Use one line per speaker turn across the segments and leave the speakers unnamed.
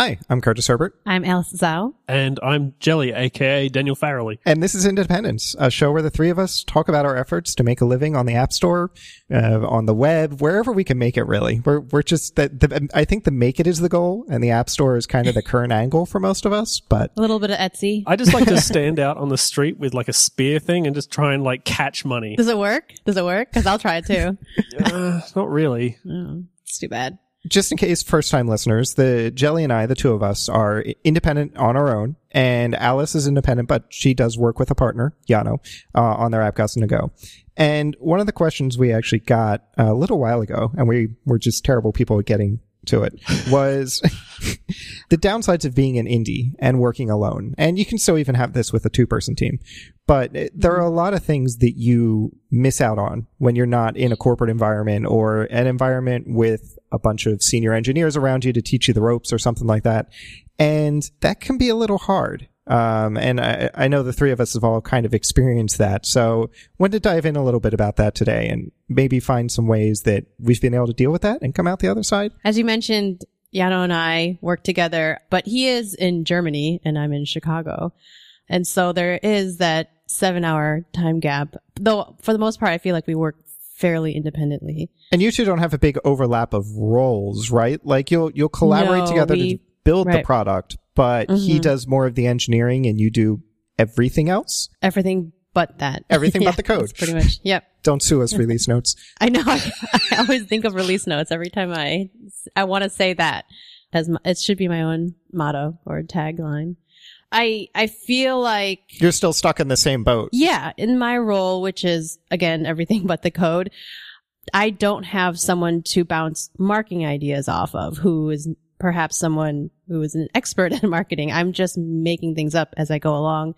Hi, I'm Curtis Herbert,
I'm Alice Zhao.
And I'm Jelly, aka Daniel Farrelly.
and this is Independence, a show where the three of us talk about our efforts to make a living on the App Store, uh, on the web, wherever we can make it. Really, we're we're just that. The, I think the make it is the goal, and the App Store is kind of the current angle for most of us. But
A little bit of Etsy.
I just like to stand out on the street with like a spear thing and just try and like catch money.
Does it work? Does it work? Because I'll try it too.
Uh, not really.
oh, it's too bad.
Just in case first time listeners, the Jelly and I, the two of us, are independent on our own, and Alice is independent, but she does work with a partner, Yano, uh, on their app Custom to Go. And one of the questions we actually got a little while ago, and we were just terrible people at getting to it, was the downsides of being an indie and working alone. And you can still even have this with a two person team. But there are a lot of things that you miss out on when you're not in a corporate environment or an environment with a bunch of senior engineers around you to teach you the ropes or something like that. And that can be a little hard. Um, and I, I know the three of us have all kind of experienced that. So want to dive in a little bit about that today and maybe find some ways that we've been able to deal with that and come out the other side.
As you mentioned, Yano and I work together, but he is in Germany and I'm in Chicago. And so there is that seven hour time gap. Though for the most part, I feel like we work fairly independently.
And you two don't have a big overlap of roles, right? Like you'll you'll collaborate
No,
together
we-
to build the product, but he
Mhm.
does more of the engineering and you do everything else.
Everything but that.
Everything but the code.
Pretty much. Yep.
Don't sue us, release notes.
I know. I, I always think of release notes every time I I want to say that as my, it should be my own motto or tagline. I I feel like
You're still stuck in the same boat.
yeah, in my role, which is again everything but the code, I don't have someone to bounce marketing ideas off of who is perhaps someone who is an expert in marketing. I'm just making things up as I go along.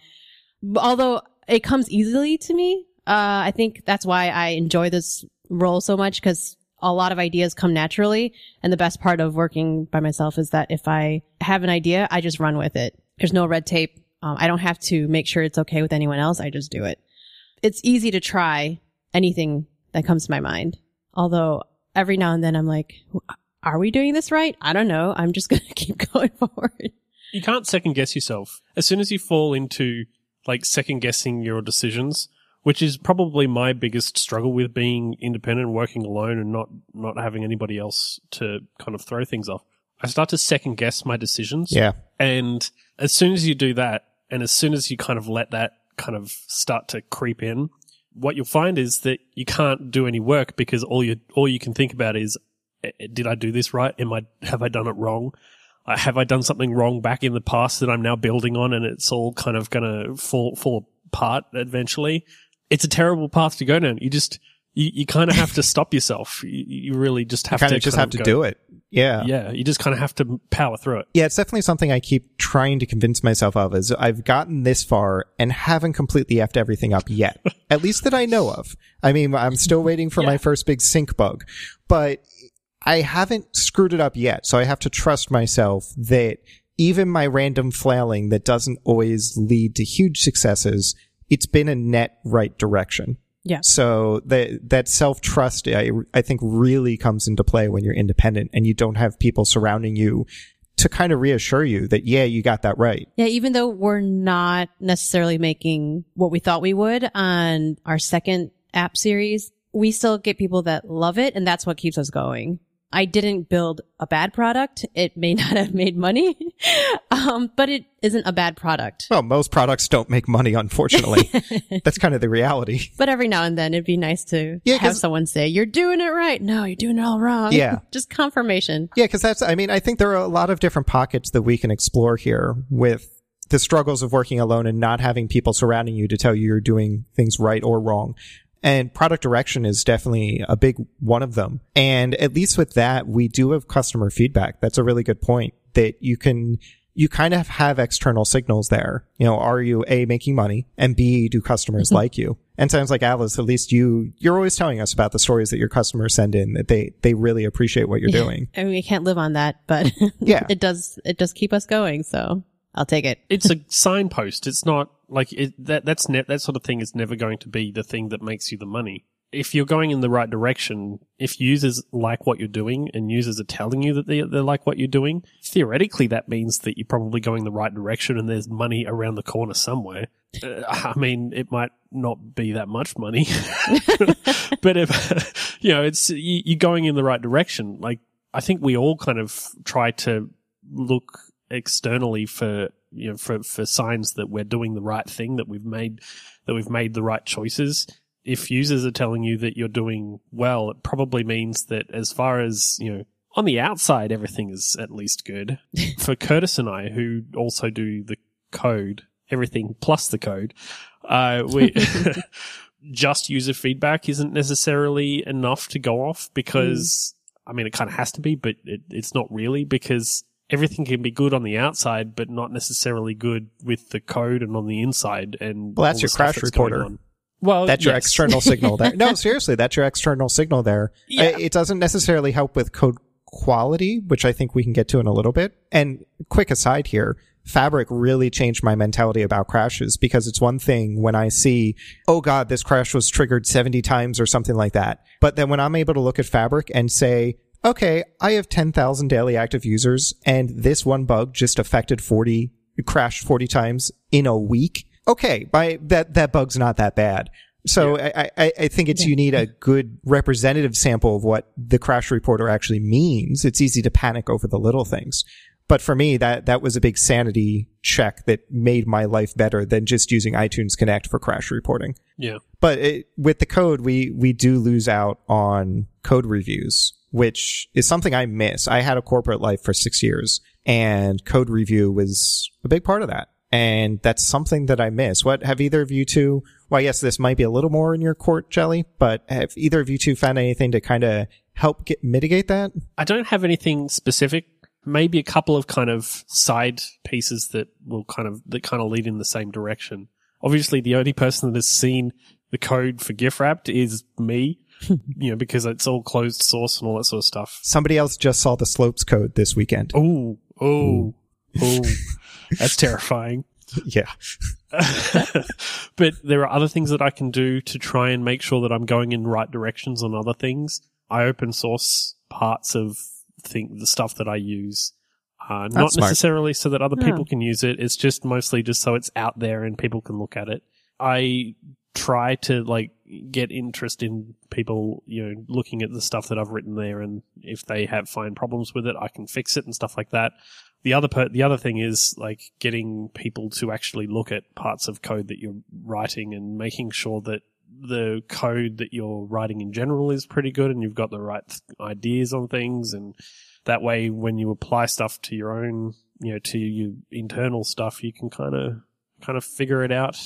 Although it comes easily to me, uh, I think that's why I enjoy this role so much because a lot of ideas come naturally. And the best part of working by myself is that if I have an idea, I just run with it. There's no red tape. Um, I don't have to make sure it's okay with anyone else. I just do it. It's easy to try anything that comes to my mind. Although every now and then I'm like, are we doing this right? I don't know. I'm just going to keep going forward.
You can't second guess yourself. As soon as you fall into like second guessing your decisions, which is probably my biggest struggle with being independent and working alone and not not having anybody else to kind of throw things off. I start to second guess my decisions.
Yeah.
And as soon as you do that, and as soon as you kind of let that kind of start to creep in, what you'll find is that you can't do any work because all you all you can think about is, "Eh, did I do this right? Am I have I done it wrong? Uh, have I done something wrong back in the past that I'm now building on, and it's all kind of going to fall fall apart eventually? It's a terrible path to go down. You just you, you kind of have to stop yourself. You, you really just have
Kind
to
of just have to
go-
do it. Yeah.
Yeah, you just kind of have to power through it.
Yeah, it's definitely something I keep trying to convince myself of is I've gotten this far and haven't completely effed everything up yet. At least that I know of. I mean, I'm still waiting for my first big sync bug, but I haven't screwed it up yet. So I have to trust myself that even my random flailing that doesn't always lead to huge successes, it's been a net right direction.
Yeah.
So that that self trust, I I think, really comes into play when you're independent and you don't have people surrounding you to kind of reassure you that yeah, you got that right.
Yeah, even though we're not necessarily making what we thought we would on our second app series, we still get people that love it and that's what keeps us going. I didn't build a bad product. It may not have made money, um, but it isn't a bad product.
Well, most products don't make money, unfortunately. That's kind of the reality.
But every now and then it'd be nice to
Yeah,
have
'cause-
someone say, you're doing it right. No, you're doing it all wrong.
Yeah.
Just confirmation.
Yeah, because that's, I mean, I think there are a lot of different pockets that we can explore here with the struggles of working alone and not having people surrounding you to tell you you're doing things right or wrong. And product direction is definitely a big one of them. And at least with that, we do have customer feedback. That's a really good point that you can, you kind of have external signals there. You know, are you A, making money? And B, do customers mm-hmm. like you? And sounds like Alice, at least you, you're always telling us about the stories that your customers send in that they, they really appreciate what you're doing.
I mean, we can't live on that, but
Yeah.
it does, it does keep us going. So I'll take it.
it's a signpost. It's not like it, that. That's ne- that sort of thing is never going to be the thing that makes you the money. if you're going in the right direction, if users like what you're doing and users are telling you that they, they like what you're doing, theoretically that means that you're probably going the right direction and there's money around the corner somewhere. Uh, I mean, it might not be that much money, but if, you know, it's, you, you're going in the right direction. Like, I think we all kind of try to look externally for, you know, for, for signs that we're doing the right thing, that we've made, that we've made the right choices if users are telling you that you're doing well, it probably means that as far as, you know, on the outside, everything is at least good. For Curtis and I, who also do the code, everything plus the code, uh, we, just user feedback isn't necessarily enough to go off because, mm. I mean, it kind of has to be, but it, it's not really because everything can be good on the outside, but not necessarily good with the code and on the inside. And
well, that's your crash that's reporter.
Well,
that's your external signal there. No, seriously, that's your external signal there. Yeah. It doesn't necessarily help with code quality, which I think we can get to in a little bit. And quick aside here, Fabric really changed my mentality about crashes because it's one thing when I see, oh God, this crash was triggered 70 times or something like that. But then when I'm able to look at Fabric and say, okay, I have 10,000 daily active users and this one bug just affected 40, crashed 40 times in a week okay, by that that bug's not that bad. So yeah. I, I, I, think it's you need a good representative sample of what the crash reporter actually means. It's easy to panic over the little things. But for me, that, that was a big sanity check that made my life better than just using iTunes Connect for crash reporting.
Yeah.
But it, with the code, we, we do lose out on code reviews, which is something I miss. I had a corporate life for six years and code review was a big part of that and that's something that I miss. What have either of you two? Well, yes, this might be a little more in your court, Jelly, but have either of you two found anything to kind of help get, mitigate that?
I don't have anything specific. Maybe a couple of kind of side pieces that will kind of that kind of lead in the same direction. Obviously, the only person that has seen the code for GIF wrapped is me. you know, because it's all closed source and all that sort of stuff.
Somebody else just saw the slopes code this weekend.
Oh, oh, oh. That's terrifying.
Yeah.
but there are other things that I can do to try and make sure that I'm going in right directions on other things. I open source parts of think the stuff that I use. Uh, not smart. necessarily so that other people can use it. It's just mostly just so it's out there and people can look at it. I try to like get interest in people, you know, looking at the stuff that I've written there and if they have find problems with it, I can fix it and stuff like that. The other per- the other thing is like getting people to actually look at parts of code that you're writing and making sure that the code that you're writing in general is pretty good and you've got the right ideas on things. And that way when you apply stuff to your own you know to your internal stuff you can kind of kind of figure it out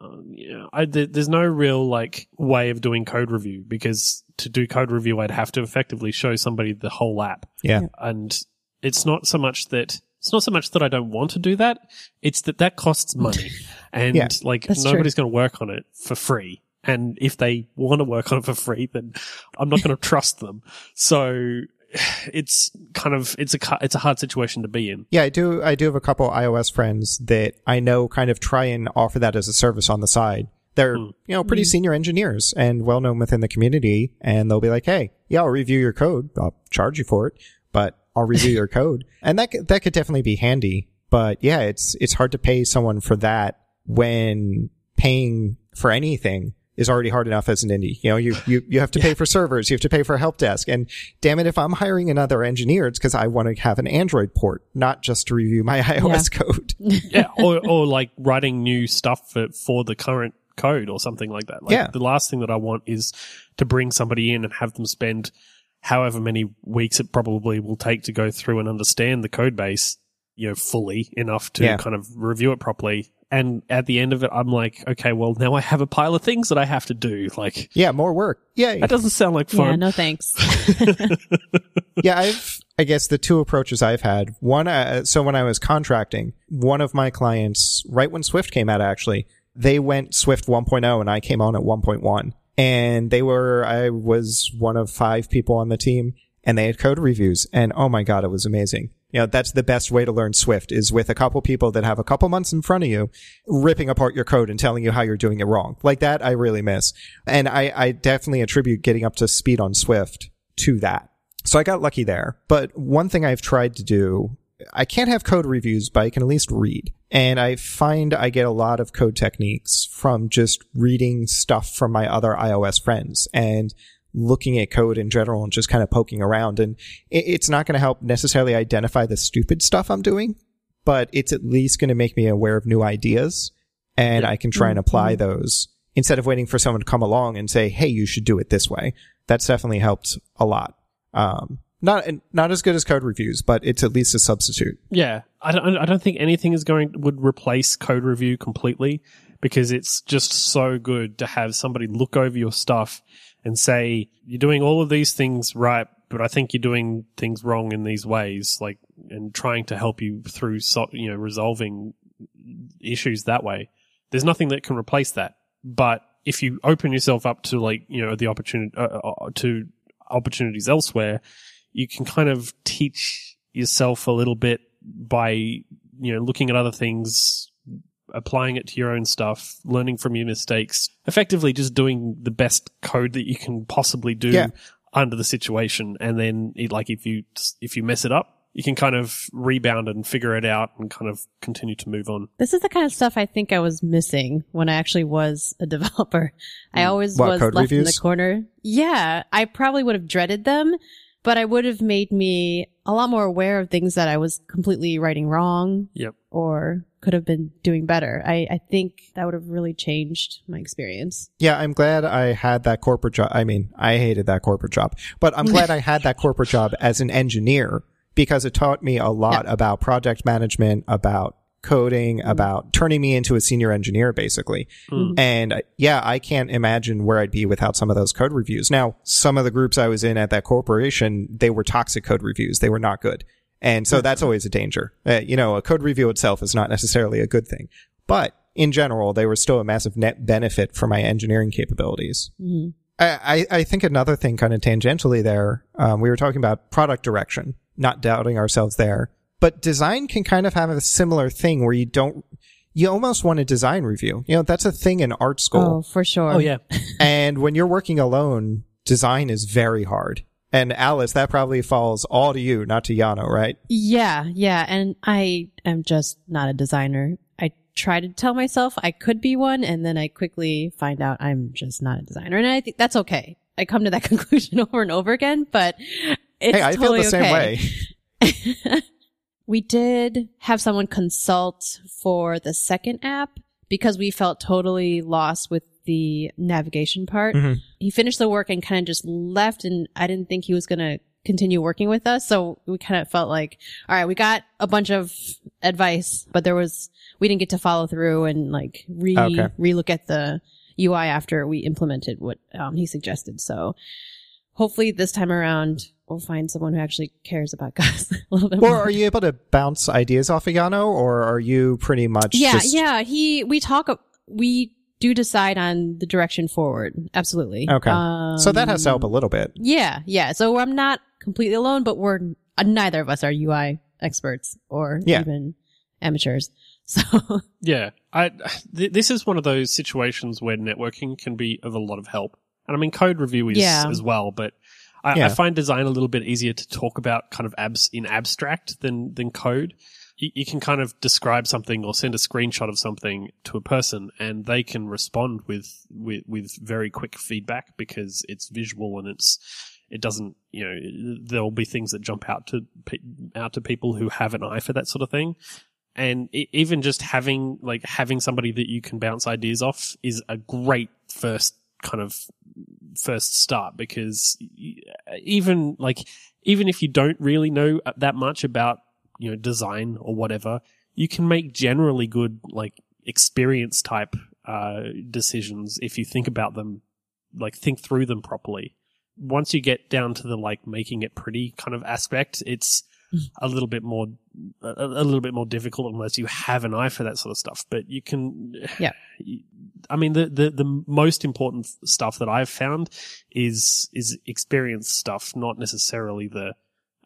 um, yeah, I, there's no real like way of doing code review because to do code review, I'd have to effectively show somebody the whole app.
Yeah,
and it's not so much that it's not so much that I don't want to do that. It's that that costs money, and yeah, like nobody's going to work on it for free. And if they want to work on it for free, then I'm not going to trust them. So it's kind of it's a it's a hard situation to be in.
Yeah, I do I do have a couple iOS friends that I know kind of try and offer that as a service on the side. They're mm. you know pretty mm. senior engineers and well known within the community, and they'll be like, "Hey, yeah, I'll review your code. I'll charge you for it, but I'll review your code. And that, that could definitely be handy. But yeah, it's, it's hard to pay someone for that when paying for anything is already hard enough as an indie. You know, you, you, you have to yeah. pay for servers, you have to pay for a help desk. And damn it, if I'm hiring another engineer, it's because I want to have an Android port, not just to review my iOS
yeah.
code.
yeah. Or, or like writing new stuff for, for the current code or something like that. Like
yeah.
the last thing that I want is to bring somebody in and have them spend however many weeks it probably will take to go through and understand the code base, you know, fully enough to yeah. kind of review it properly. And at the end of it, I'm like, okay, well, now I have a pile of things that I have to do. Like,
yeah, more work. Yeah.
That doesn't sound like fun.
Yeah, no thanks.
yeah, I've, I guess the two approaches I've had. One, uh, so when I was contracting, one of my clients, right when Swift came out, actually, they went Swift 1.0 and I came on at 1.1 and they were I was one of five people on the team and they had code reviews and oh my god it was amazing. You know, that's the best way to learn Swift is with a couple people that have a couple months in front of you ripping apart your code and telling you how you're doing it wrong. Like that, I really miss. And I, I definitely attribute getting up to speed on Swift to that. So I got lucky there. But one thing I've tried to do I can't have code reviews, but I can at least read. And I find I get a lot of code techniques from just reading stuff from my other iOS friends and looking at code in general and just kind of poking around. And it's not going to help necessarily identify the stupid stuff I'm doing, but it's at least going to make me aware of new ideas and I can try and apply
Mm-hmm.
those instead of waiting for someone to come along and say, Hey, you should do it this way. That's definitely helped a lot. Um, not, not as good as code reviews, but it's at least a substitute.
Yeah, I don't. I don't think anything is going would replace code review completely because it's just so good to have somebody look over your stuff and say you're doing all of these things right, but I think you're doing things wrong in these ways, like and trying to help you through, so, you know, resolving issues that way. There's nothing that can replace that, but if you open yourself up to like you know the opportunity uh, uh, to opportunities elsewhere, you can kind of teach yourself a little bit by you know looking at other things applying it to your own stuff learning from your mistakes effectively just doing the best code that you can possibly do
Yeah.
under the situation and then it, like if you if you mess it up you can kind of rebound and figure it out and kind of continue to move on
This is the kind of stuff I think I was missing when I actually was a developer. I mm. always
What,
was
code
left in the corner. Yeah, I probably would have dreaded them, but I would have made me a lot more aware of things that I was completely writing wrong
yep
or could have been doing better. I, I think that would have really changed my experience.
Yeah, I'm glad I had that corporate job. I mean, I hated that corporate job, but I'm glad I had that corporate job as an engineer because it taught me a lot about project management, about coding, about turning me into a senior engineer, basically.
Mm.
And uh, yeah, I can't imagine where I'd be without some of those code reviews. Now, some of the groups I was in at that corporation, they were toxic code reviews. They were not good. And so that's always a danger. Uh, you know, a code review itself is not necessarily a good thing, but in general, they were still a massive net benefit for my engineering capabilities.
Mhm.
I, I I think another thing kind of tangentially there, um, we were talking about product direction, not doubting ourselves there, but design can kind of have a similar thing where you don't, you almost want a design review. You know, that's a thing in art
Oh,
school.
for sure.
oh yeah
and when you're working alone, design is very hard. And Alice, that probably falls all to you, not to Yano, right?
Yeah, yeah. And I am just not a designer. I try to tell myself I could be one, and then I quickly find out I'm just not a designer. And I think that's okay. I come to that conclusion over and over again, but it's
hey, I
totally
feel the same
okay.
way.
we did have someone consult for the second app because we felt totally lost with the navigation part.
Mhm.
He finished the work and kind of just left, and I didn't think he was going to continue working with us. So we kind of felt like, all right, we got a bunch of advice, but there was, we didn't get to follow through and like re,
Okay.
relook at the UI after we implemented what um, he suggested. So hopefully this time around, we'll find someone who actually cares about Gus a little bit more.
Or
more.
are you able to bounce ideas off of Yano, or are you pretty much
yeah,
just,
yeah. He, we talk, we do decide on the direction forward. Absolutely.
Okay.
Um,
so that has to help a little bit.
Yeah, yeah. So I'm not completely alone, but we're uh, neither of us are UI experts or
Yeah.
even amateurs. So
Yeah, I th- this is one of those situations where networking can be of a lot of help, and I mean code review is
Yeah.
as well. But I,
Yeah.
I find design a little bit easier to talk about, kind of abs in abstract than than code. You, you can kind of describe something or send a screenshot of something to a person, and they can respond with with, with very quick feedback because it's visual and it's it doesn't you know there'll be things that jump out to out to people who have an eye for that sort of thing and even just having like having somebody that you can bounce ideas off is a great first kind of first start because even like even if you don't really know that much about you know design or whatever you can make generally good like experience type uh decisions if you think about them like think through them properly once you get down to the like making it pretty kind of aspect it's a little bit more a, a little bit more difficult unless you have an eye for that sort of stuff but you can
Yeah.
i mean the the, the most important stuff that i've found is is experience stuff not necessarily the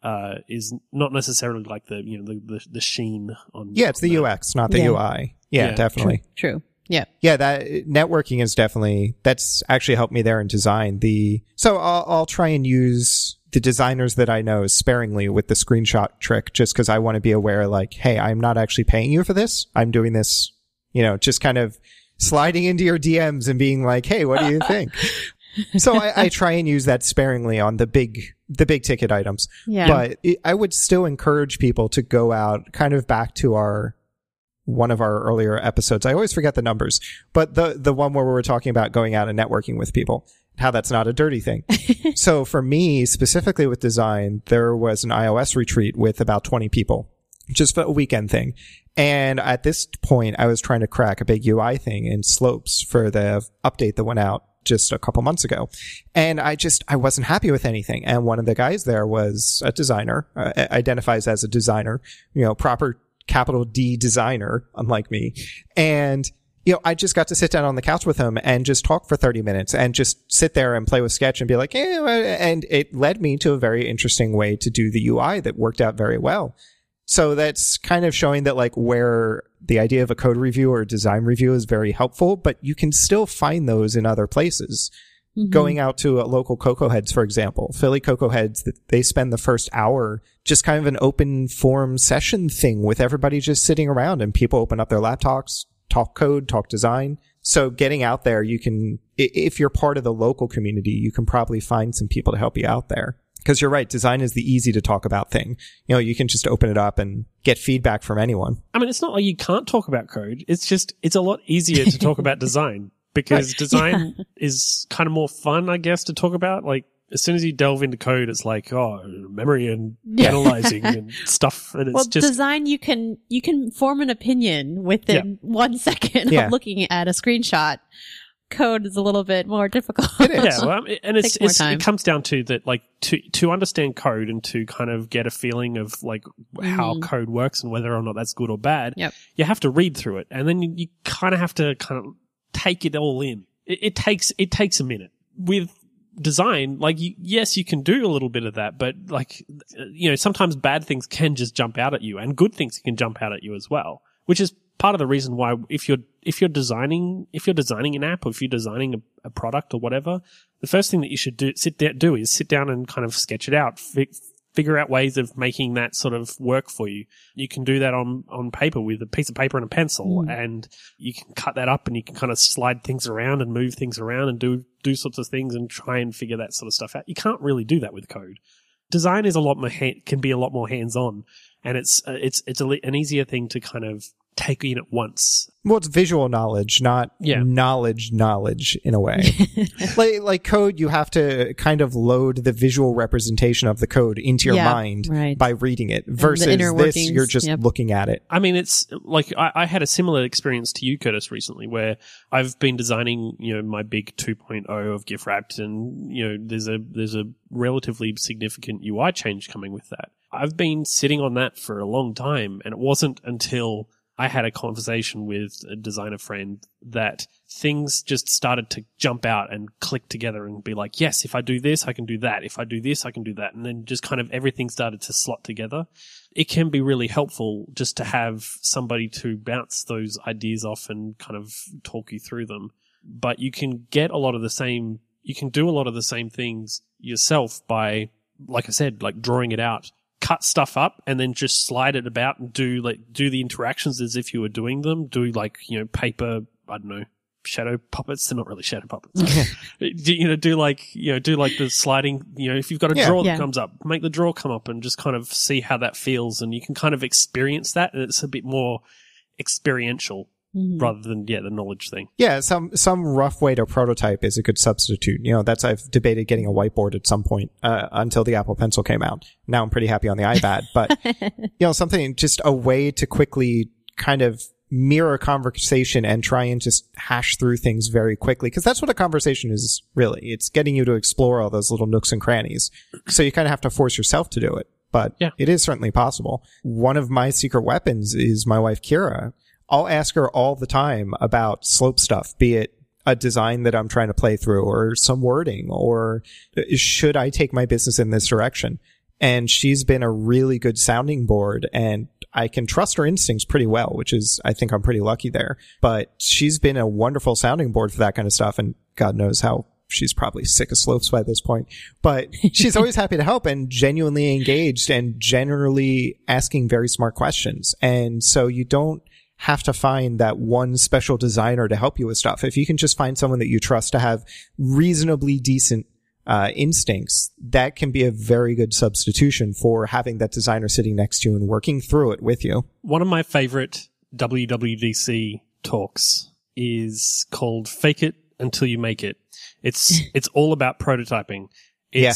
uh, is not necessarily like the you know the the, the sheen on.
Yeah, it's the
on
UX, not the
Yeah.
UI. Yeah,
Yeah,
definitely.
True. Yeah.
Yeah, that networking is definitely that's actually helped me there in design. The so I'll, I'll try and use the designers that I know sparingly with the screenshot trick, just because I want to be aware, like, hey, I'm not actually paying you for this. I'm doing this, you know, just kind of sliding into your DMs and being like, hey, what do you think? so I, I try and use that sparingly on the big the big ticket items.
Yeah.
But it, I would still encourage people to go out kind of back to our one of our earlier episodes. I always forget the numbers, but the the one where we were talking about going out and networking with people, how that's not a dirty thing. so for me specifically with design, there was an iOS retreat with about 20 people, just for a weekend thing. And at this point, I was trying to crack a big UI thing in slopes for the update that went out just a couple months ago. And I just, I wasn't happy with anything. And one of the guys there was a designer, uh, identifies as a designer, you know, proper capital D designer, unlike me. And, you know, I just got to sit down on the couch with him and just talk for 30 minutes and just sit there and play with Sketch and be like, eh, and it led me to a very interesting way to do the UI that worked out very well. So that's kind of showing that like where the idea of a code review or design review is very helpful, but you can still find those in other places.
Mhm.
Going out to a local Cocoa Heads, for example, Philly Cocoa Heads, they spend the first hour just kind of an open forum session thing with everybody just sitting around and people open up their laptops, talk code, talk design. So getting out there, you can, if you're part of the local community, you can probably find some people to help you out there. Cause you're right. Design is the easy to talk about thing. You know, you can just open it up and get feedback from anyone.
I mean, it's not like you can't talk about code. It's just it's a lot easier to talk about design because design is kind of more fun, I guess, to talk about. Like as soon as you delve into code, it's like oh, memory and
Yeah.
analyzing and stuff, and it's
well,
just
design you can you can form an opinion within one second
Yeah.
of looking at a screenshot. Code is a little bit more difficult.
It is.
yeah. Well, and it's, it's it comes down to that, like to to understand code and to kind of get a feeling of like how
Mhm.
code works and whether or not that's good or bad.
Yep.
You have to read through it, and then you, you kind of have to kind of take it all in. It, it takes it takes a minute with design like you, yes you can do a little bit of that but like you know sometimes bad things can just jump out at you and good things can jump out at you as well which is part of the reason why if you're if you're designing if you're designing an app or if you're designing a, a product or whatever the first thing that you should do sit there, do is sit down and kind of sketch it out. Fi- figure out ways of making that sort of work for you. You can do that on on paper with a piece of paper and a pencil
Mm.
and you can cut that up and you can kind of slide things around and move things around and do do sorts of things and try and figure that sort of stuff out. You can't really do that with code. Design is a lot more ha- can be a lot more hands on and it's uh, it's it's a, an easier thing to kind of take in at once
Well, it's visual knowledge, not
Yeah.
knowledge knowledge in a way. like, like code, you have to kind of load the visual representation of the code into your
Yeah,
mind
right.
by reading it versus this, you're just
yep.
looking at it.
I mean, it's like I, I had a similar experience to you, Curtis, recently, where I've been designing, you know, my big 2.0 of GIF wrapped, and you know, there's a there's a relatively significant UI change coming with that. I've been sitting on that for a long time, and it wasn't until I had a conversation with a designer friend that things just started to jump out and click together and be like, yes, if I do this, I can do that. If I do this, I can do that. And then just kind of everything started to slot together it can be really helpful just to have somebody to bounce those ideas off and kind of talk you through them. But you can get a lot of the same, you can do a lot of the same things yourself by, like I said, like drawing it out, cut stuff up and then just slide it about and do like, do the interactions as if you were doing them, do like, you know, paper, I don't know, shadow puppets. They're not really shadow puppets. do, you know, do like, you know, do like the sliding, you know, if you've got a
Yeah.
drawer that
Yeah.
comes up, make the draw come up and just kind of see how that feels. And you can kind of experience that. And it's a bit more experiential
Mhm.
rather than, yeah, the knowledge thing.
Yeah, some some rough way to prototype is a good substitute. You know, that's I've debated getting a whiteboard at some point uh, until the Apple Pencil came out. Now I'm pretty happy on the iPad, but you know, something just a way to quickly kind of mirror conversation and try and just hash through things very quickly because that's what a conversation is really. It's getting you to explore all those little nooks and crannies. So you kind of have to force yourself to do it, but
Yeah.
it is certainly possible. One of my secret weapons is my wife Kira. I'll ask her all the time about slope stuff, be it a design that I'm trying to play through or some wording or should I take my business in this direction? and she's been a really good sounding board and I can trust her instincts pretty well, which is, I think I'm pretty lucky there. But she's been a wonderful sounding board for that kind of stuff. And God knows how she's probably sick of slopes by this point, but she's always happy to help and genuinely engaged and generally asking very smart questions. And so you don't have to find that one special designer to help you with stuff. If you can just find someone that you trust to have reasonably decent uh, instincts, that can be a very good substitution for having that designer sitting next to you and working through it with you.
One of my favorite WWDC talks is called "Fake It Until You Make It." It's it's all about prototyping. It's
Yeah.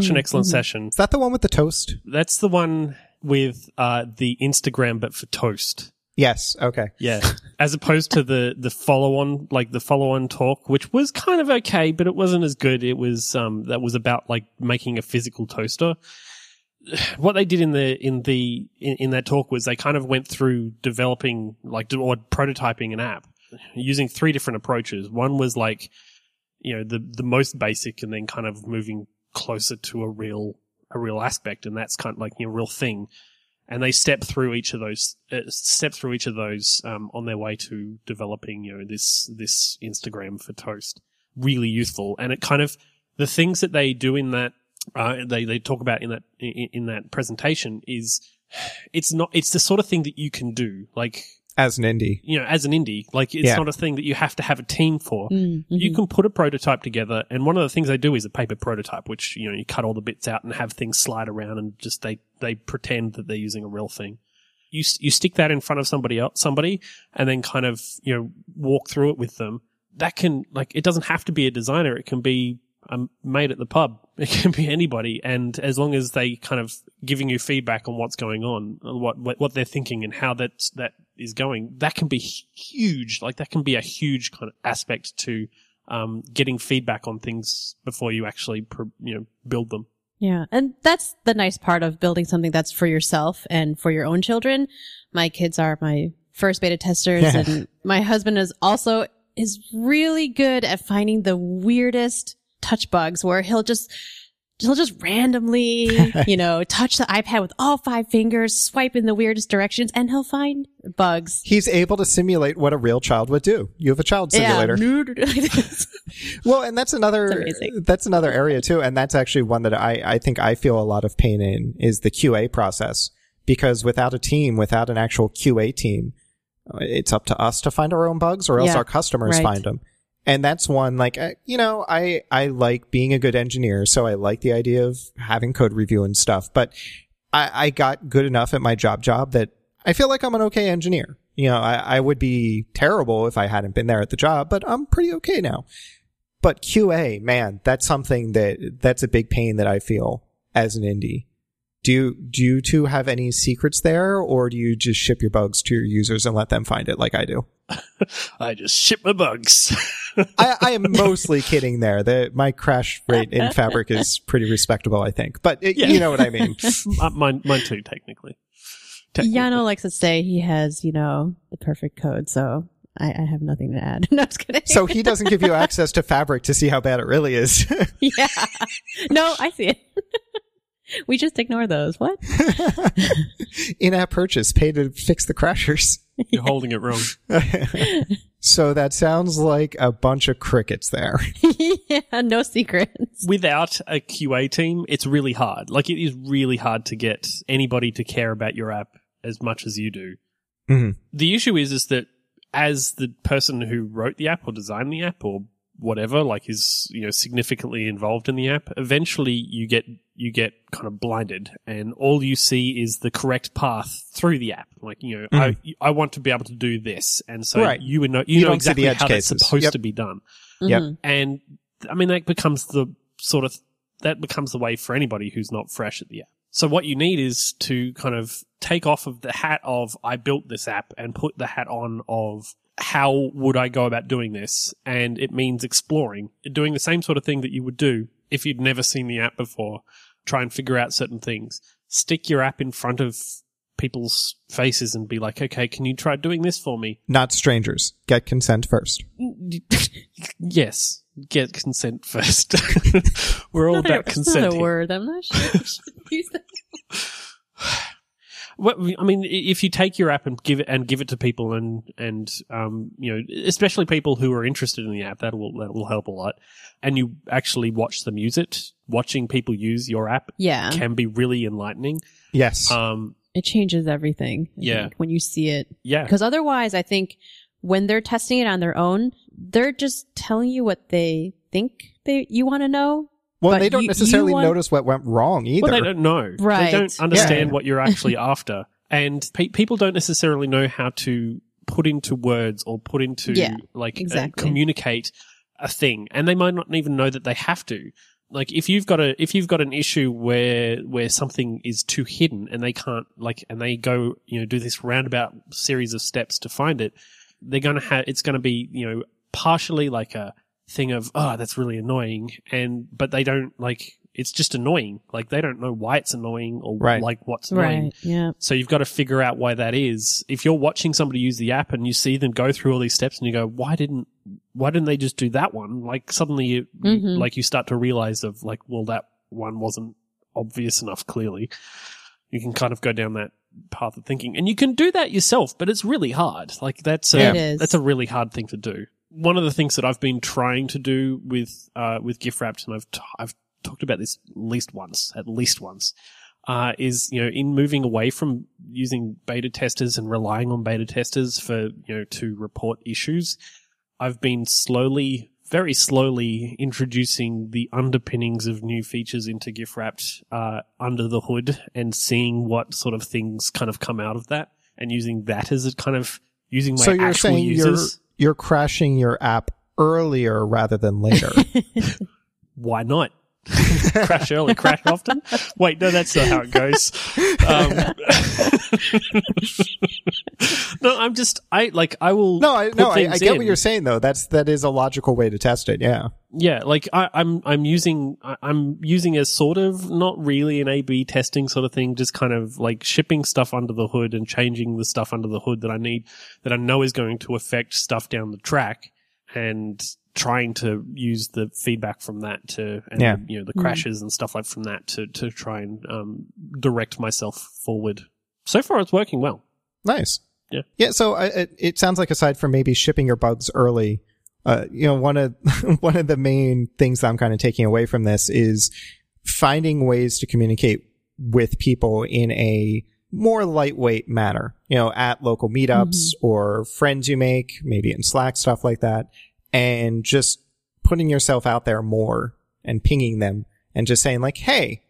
such an excellent session.
Is that the one with the toast?
That's the one with uh, the Instagram, but for toast.
Yes. Okay.
Yeah, as opposed to the the follow on, like the follow on talk, which was kind of okay, but it wasn't as good. It was um that was about like making a physical toaster. What they did in the in the in, in that talk was they kind of went through developing like or prototyping an app using three different approaches. One was like you know the the most basic, and then kind of moving closer to a real a real aspect, and that's kind of like you know, a real thing and they step through each of those uh, step through each of those um, on their way to developing you know this this Instagram for toast. Really useful and it kind of the things that they do in that uh, they they talk about in that in, in that presentation is it's not it's the sort of thing that you can do. Like
As an indie.
you know as an indie like it's
Yeah.
not a thing that you have to have a team for
Mm,
you
mhm.
can put a prototype together and one of the things they do is a paper prototype which you know you cut all the bits out and have things slide around and just they they pretend that they're using a real thing you you stick that in front of somebody else somebody and then kind of you know walk through it with them that can like it doesn't have to be a designer it can be a mate at the pub it can be anybody and as long as they kind of giving you feedback on what's going on what what, what they're thinking and how that's that is going that can be huge like that can be a huge kind of aspect to um, getting feedback on things before you actually you know build them
Yeah. And that's the nice part of building something that's for yourself and for your own children. My kids are my first beta testers and my husband is also is really good at finding the weirdest touch bugs where he'll just he'll just randomly, you know, touch the iPad with all five fingers, swipe in the weirdest directions, and he'll find bugs.
He's able to simulate what a real child would do. You have a child simulator.
Yeah.
Well, and that's another that's another area too, and that's actually one that I I think I feel a lot of pain in is the QA process because without a team, without an actual QA team, it's up to us to find our own bugs, or else
Yeah,
our customers
right.
find them. And that's one like uh, you know I I like being a good engineer, so I like the idea of having code review and stuff, but I, I got good enough at my job job that I feel like I'm an okay engineer. You know, I, I would be terrible if I hadn't been there at the job, but I'm pretty okay now. But QA, man, that's something that that's a big pain that I feel as an indie. Do you, do you two have any secrets there, or do you just ship your bugs to your users and let them find it like I do?
i just ship my bugs
I, I am mostly kidding there. The, my crash rate in Fabric is pretty respectable, I think. But it,
Yeah.
you know what I mean.
Uh, mine mine too technically Technically.
Yano likes to say he has, you know, the perfect code, so I, I have nothing to add. No, just kidding.
So he doesn't give you access to Fabric to see how bad it really is.
yeah. No, I see it. we just ignore those. What?
In-app purchase, pay to fix the crashers.
you're holding it wrong
So that sounds like a bunch of crickets there.
yeah, no secrets.
without a QA team, it's really hard. Like it is really hard to get anybody to care about your app as much as you do.
Mhm.
The issue is, is that as the person who wrote the app or designed the app or whatever, like is, you know, significantly involved in the app, eventually you get, you get kind of blinded and all you see is the correct path through the app. Like, you know, I, I want to be able to do this. And so
Right.
you would know, you,
You
know
don't see the
exactly
edge
how that's supposed
Yep.
to be done.
Yep.
Mhm.
And I mean, that becomes the sort of that becomes the way for anybody who's not fresh at the app. So what you need is to kind of take off of the hat of I built this app and put the hat on of how would I go about doing this? And it means exploring, doing the same sort of thing that you would do if you'd never seen the app before. Try and figure out certain things. Stick your app in front of people's faces and be like, okay, can you try doing this for me?
Not strangers. Get consent first.
yes, get consent first. We're all
Not
about
a,
consent.
It's not a word. I'm not sure.
What, I mean, if you take your app and give it and give it to people, and and um, you know, especially people who are interested in the app, that will that will help a lot. And you actually watch them use it. Watching people use your app
Yeah,
can be really enlightening.
Yes.
Um,
it changes everything. I
Yeah.
think, when you see it,
yeah,
because otherwise, I think when they're testing it on their own, they're just telling you what they think they you want to know.
Well,
but
they don't
you-
necessarily
you want-
notice what went wrong either.
Well, they don't know.
Right.
They don't understand
Yeah.
what you're actually after. And pe- people don't necessarily know how to put into words or put into,
Yeah,
like, uh,
exactly.
communicate a thing. And they might not even know that they have to. Like, if you've got a, if you've got an issue where, where something is too hidden and they can't, like, and they go, you know, do this roundabout series of steps to find it, they're going to have, it's going to be, you know, partially like a thing of, oh, that's really annoying. And, but they don't like, it's just annoying. Like they don't know why it's annoying or
Right.
like what's annoying.
Right. Yeah.
So you've got to figure out why that is. If you're watching somebody use the app and you see them go through all these steps and you go, why didn't, why didn't they just do that one? Like suddenly you, you-
Mhm.
like you start to realize of like, well, that one wasn't obvious enough clearly. You can kind of go down that path of thinking and you can do that yourself, but it's really hard. Like that's a,
Yeah.
That's a really hard thing to do. One of the things that I've been trying to do with, uh, with GIF wrapped and I've, t- I've talked about this at least once, at least once, uh, is, you know, in moving away from using beta testers and relying on beta testers for, you know, to report issues, I've been slowly, very slowly introducing the underpinnings of new features into GIF wrapped, uh, under the hood and seeing what sort of things kind of come out of that and using that as a kind of using my
so you're
actual
saying
users.
you're you're crashing your app earlier rather than later.
why not? crash early, crash often. Wait, no, that's not how it goes. Um, no, I'm just, I like, I will.
no, I no, I, I get
in.
what you're saying though. That's that is a logical way to test it. Yeah.
Yeah, like I, I'm, I'm using, I- I'm using a sort of not really an A/B testing sort of thing, just kind of like shipping stuff under the hood and changing the stuff under the hood that I need, that I know is going to affect stuff down the track, and trying to use the feedback from that to, and
Yeah.
you know, the crashes and stuff like from that to to try and um, direct myself forward. So far, it's working well.
Nice.
Yeah.
Yeah. So I, it, it sounds like aside from maybe shipping your bugs early, uh, you know, one of one of the main things that I'm kind of taking away from this is finding ways to communicate with people in a more lightweight manner. You know, at local meetups or friends you make, maybe in Slack stuff like that, and just putting yourself out there more and pinging them and just saying like, hey,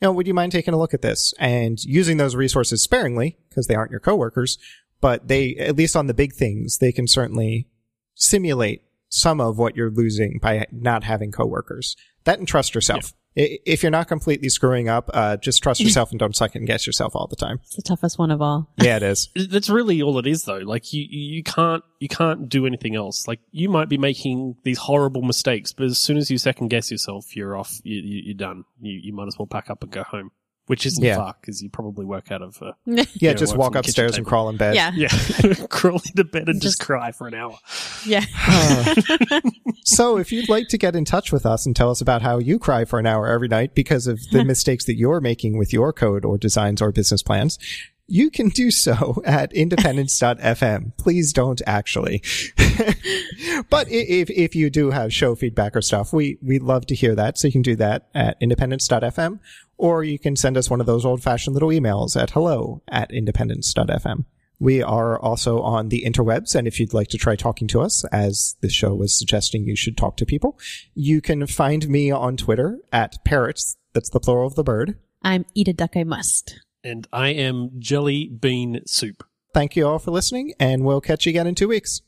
you know, would you mind taking a look at this and using those resources sparingly because they aren't your coworkers, but they, at least on the big things, they can certainly simulate some of what you're losing by not having coworkers. That and trust yourself. I If you're not completely screwing up, uh, just trust yourself and don't second guess yourself all the time.
It's the toughest one of all.
Yeah, it is.
that's really all it is though like you you can't you can't do anything else like you might be making these horrible mistakes but as soon as you second guess yourself you're off you, you, you're done you, you might as well pack up and go home which isn't
Yeah.
far because you probably work out of uh,
Yeah,
Yeah,
just walk
from the kitchen
upstairs and crawl in bed.
yeah.
yeah crawl into bed and just,
Just-
cry for an hour
Yeah.
So if you'd like to get in touch with us and tell us about how you cry for an hour every night because of the mistakes that you're making with your code or designs or business plans, you can do so at independence.fm. Please don't actually. but if, if you do have show feedback or stuff, we, we love to hear that. So you can do that at independence.fm or you can send us one of those old fashioned little emails at hello at independence.fm. We are also on the interwebs, and if you'd like to try talking to us, as this show was suggesting you should talk to people, you can find me on Twitter at parrots. That's the plural of the bird.
I'm eat a duck I must.
And i am jelly bean soup
Thank you all for listening, and we'll catch you again in two weeks.